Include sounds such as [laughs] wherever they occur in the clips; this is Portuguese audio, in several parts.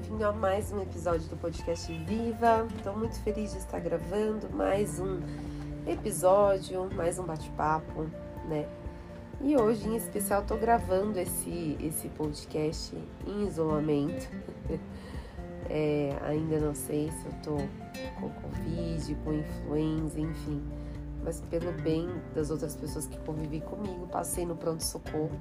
bem-vindo a mais um episódio do podcast Viva. Estou muito feliz de estar gravando mais um episódio, mais um bate-papo, né? E hoje, em especial, estou gravando esse, esse podcast em isolamento. [laughs] é, ainda não sei se eu estou com Covid, com influenza, enfim. Mas pelo bem das outras pessoas que convivem comigo, passei no pronto-socorro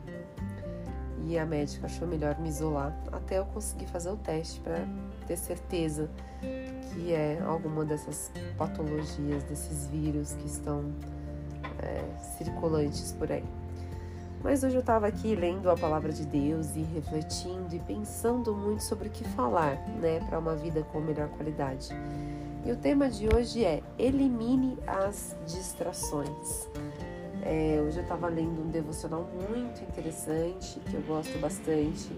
e a médica achou melhor me isolar até eu conseguir fazer o teste para ter certeza que é alguma dessas patologias, desses vírus que estão é, circulantes por aí. Mas hoje eu estava aqui lendo a palavra de Deus e refletindo e pensando muito sobre o que falar, né, para uma vida com melhor qualidade. E o tema de hoje é Elimine as distrações. É, hoje eu estava lendo um devocional muito interessante, que eu gosto bastante.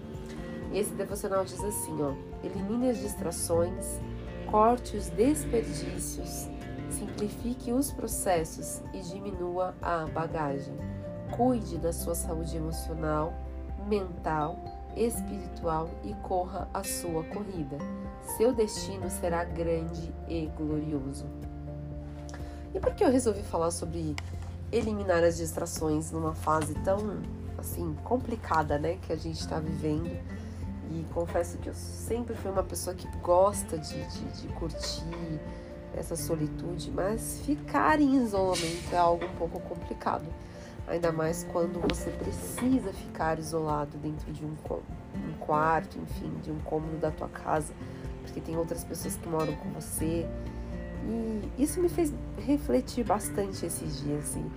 E esse devocional diz assim, ó: Elimine as distrações, corte os desperdícios, simplifique os processos e diminua a bagagem. Cuide da sua saúde emocional, mental, espiritual e corra a sua corrida. Seu destino será grande e glorioso. E por que eu resolvi falar sobre eliminar as distrações numa fase tão assim complicada, né, que a gente está vivendo? E confesso que eu sempre fui uma pessoa que gosta de, de, de curtir essa solitude, mas ficar em isolamento é algo um pouco complicado. Ainda mais quando você precisa ficar isolado dentro de um, um quarto, enfim, de um cômodo da tua casa, porque tem outras pessoas que moram com você. E isso me fez refletir bastante esses dias. Assim.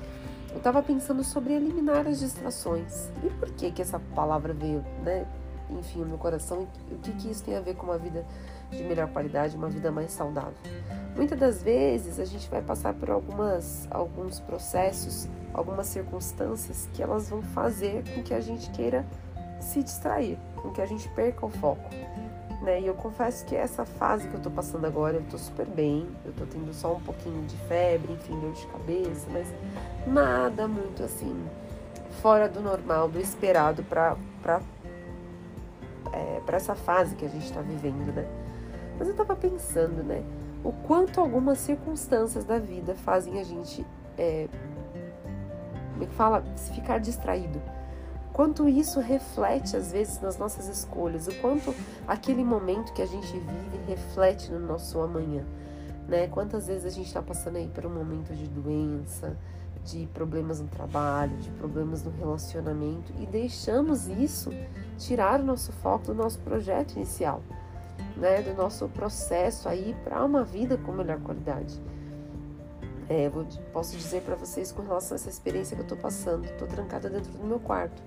Eu estava pensando sobre eliminar as distrações. E por que que essa palavra veio, né? Enfim, no meu coração. O que que isso tem a ver com uma vida de melhor qualidade, uma vida mais saudável? Muitas das vezes a gente vai passar por algumas, alguns processos, algumas circunstâncias que elas vão fazer com que a gente queira se distrair, com que a gente perca o foco. Né? E eu confesso que essa fase que eu tô passando agora, eu tô super bem, eu tô tendo só um pouquinho de febre, enfim, dor de cabeça, mas nada muito assim, fora do normal, do esperado para pra, é, pra essa fase que a gente tá vivendo, né? Mas eu tava pensando, né? o quanto algumas circunstâncias da vida fazem a gente, é, como é que fala, ficar distraído. Quanto isso reflete às vezes nas nossas escolhas, o quanto aquele momento que a gente vive reflete no nosso amanhã, né? Quantas vezes a gente está passando aí por um momento de doença, de problemas no trabalho, de problemas no relacionamento e deixamos isso tirar o nosso foco do nosso projeto inicial né, do nosso processo aí para uma vida com melhor qualidade. É, vou, posso dizer para vocês com relação a essa experiência que eu estou passando, estou trancada dentro do meu quarto.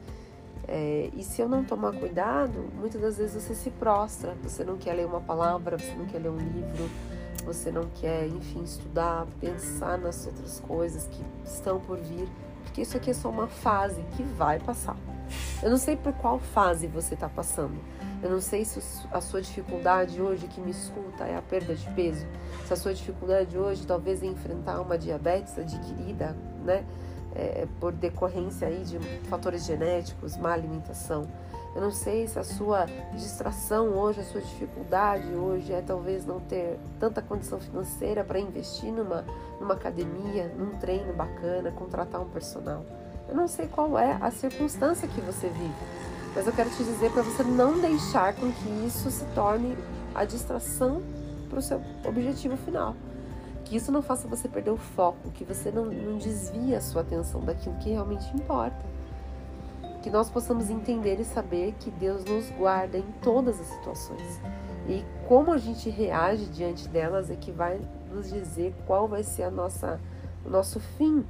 É, e se eu não tomar cuidado, muitas das vezes você se prostra, você não quer ler uma palavra, você não quer ler um livro, você não quer, enfim, estudar, pensar nas outras coisas que estão por vir, porque isso aqui é só uma fase que vai passar. Eu não sei por qual fase você está passando, eu não sei se a sua dificuldade hoje que me escuta é a perda de peso. Se a sua dificuldade hoje talvez é enfrentar uma diabetes adquirida, né? É, por decorrência aí de fatores genéticos, má alimentação. Eu não sei se a sua distração hoje, a sua dificuldade hoje é talvez não ter tanta condição financeira para investir numa, numa academia, num treino bacana, contratar um personal. Eu não sei qual é a circunstância que você vive, mas eu quero te dizer para você não deixar com que isso se torne a distração para o seu objetivo final. Que isso não faça você perder o foco, que você não, não desvie a sua atenção daquilo que realmente importa. Que nós possamos entender e saber que Deus nos guarda em todas as situações. E como a gente reage diante delas é que vai nos dizer qual vai ser a nossa, o nosso fim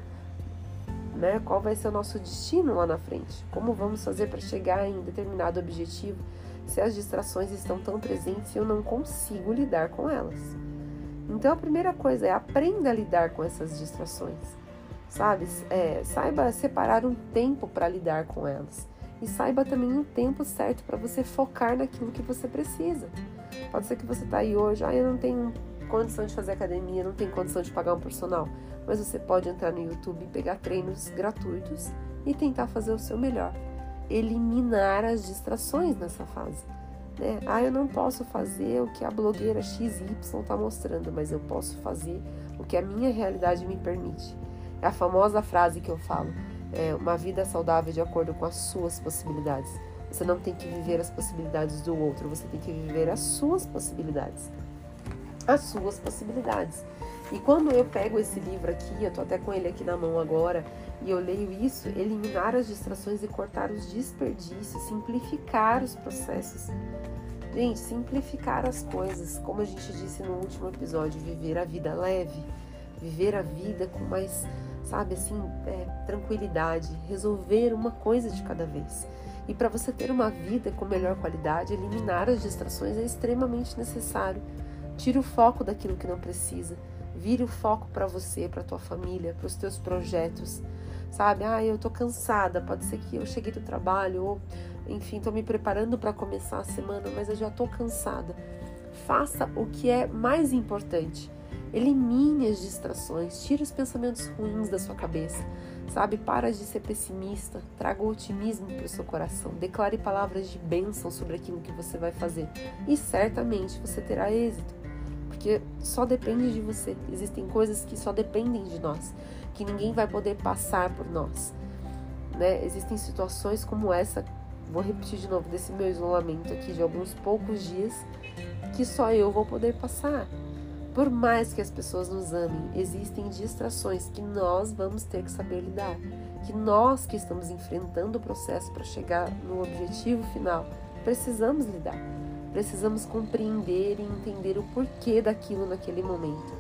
né? Qual vai ser o nosso destino lá na frente? Como vamos fazer para chegar em determinado objetivo se as distrações estão tão presentes e eu não consigo lidar com elas? Então a primeira coisa é aprenda a lidar com essas distrações, sabe? É, saiba separar um tempo para lidar com elas e saiba também um tempo certo para você focar naquilo que você precisa. Pode ser que você está aí hoje, ah, eu não tenho condição de fazer academia, não tenho condição de pagar um personal mas você pode entrar no YouTube e pegar treinos gratuitos e tentar fazer o seu melhor. Eliminar as distrações nessa fase. Né? Ah, eu não posso fazer o que a blogueira XY está mostrando, mas eu posso fazer o que a minha realidade me permite. É a famosa frase que eu falo: é uma vida saudável de acordo com as suas possibilidades. Você não tem que viver as possibilidades do outro, você tem que viver as suas possibilidades. As suas possibilidades. E quando eu pego esse livro aqui, eu tô até com ele aqui na mão agora, e eu leio isso, eliminar as distrações e cortar os desperdícios, simplificar os processos. Gente, simplificar as coisas, como a gente disse no último episódio, viver a vida leve, viver a vida com mais, sabe, assim, é, tranquilidade, resolver uma coisa de cada vez. E para você ter uma vida com melhor qualidade, eliminar as distrações é extremamente necessário. Tire o foco daquilo que não precisa. Vire o foco para você, para tua família, para os teus projetos. Sabe? Ah, eu tô cansada, pode ser que eu cheguei do trabalho ou enfim, tô me preparando para começar a semana, mas eu já tô cansada. Faça o que é mais importante. Elimine as distrações, tire os pensamentos ruins da sua cabeça. Sabe, para de ser pessimista, traga o otimismo para o seu coração, declare palavras de bênção sobre aquilo que você vai fazer e certamente você terá êxito porque só depende de você. Existem coisas que só dependem de nós, que ninguém vai poder passar por nós. Né? Existem situações como essa, vou repetir de novo, desse meu isolamento aqui de alguns poucos dias, que só eu vou poder passar. Por mais que as pessoas nos amem, existem distrações que nós vamos ter que saber lidar. Que nós que estamos enfrentando o processo para chegar no objetivo final, precisamos lidar. Precisamos compreender e entender o porquê daquilo naquele momento.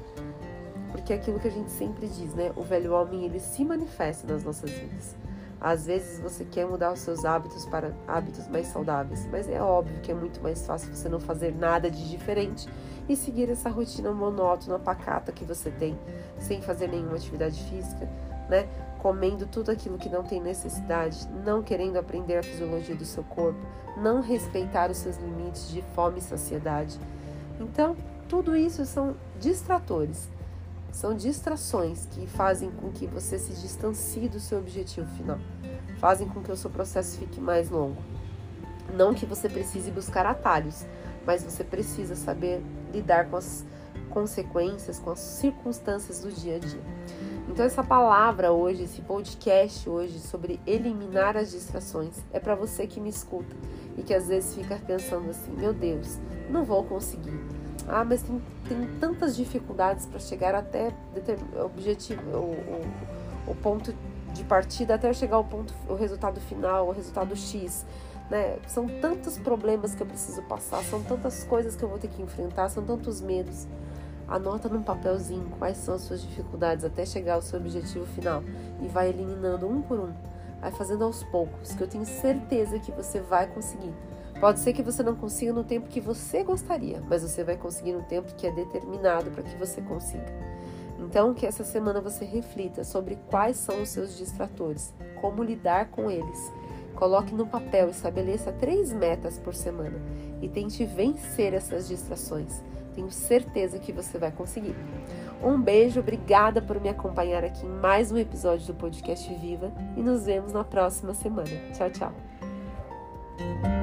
Porque é aquilo que a gente sempre diz, né? O velho homem ele se manifesta nas nossas vidas. Às vezes você quer mudar os seus hábitos para hábitos mais saudáveis, mas é óbvio que é muito mais fácil você não fazer nada de diferente e seguir essa rotina monótona, pacata que você tem, sem fazer nenhuma atividade física, né? comendo tudo aquilo que não tem necessidade, não querendo aprender a fisiologia do seu corpo, não respeitar os seus limites de fome e saciedade. Então, tudo isso são distratores, são distrações que fazem com que você se distancie do seu objetivo final, fazem com que o seu processo fique mais longo. Não que você precise buscar atalhos, mas você precisa saber lidar com as consequências, com as circunstâncias do dia a dia. Então essa palavra hoje, esse podcast hoje sobre eliminar as distrações é para você que me escuta e que às vezes fica pensando assim, meu Deus, não vou conseguir. Ah, mas tem, tem tantas dificuldades para chegar até o objetivo, o, o, o, ponto de partida, até chegar ao ponto, o resultado final, o resultado X. Né? São tantos problemas que eu preciso passar, são tantas coisas que eu vou ter que enfrentar, são tantos medos. Anota num papelzinho quais são as suas dificuldades até chegar ao seu objetivo final e vai eliminando um por um. Vai fazendo aos poucos, que eu tenho certeza que você vai conseguir. Pode ser que você não consiga no tempo que você gostaria, mas você vai conseguir no tempo que é determinado para que você consiga. Então, que essa semana você reflita sobre quais são os seus distratores, como lidar com eles. Coloque no papel, estabeleça três metas por semana e tente vencer essas distrações. Tenho certeza que você vai conseguir. Um beijo, obrigada por me acompanhar aqui em mais um episódio do podcast Viva e nos vemos na próxima semana. Tchau, tchau.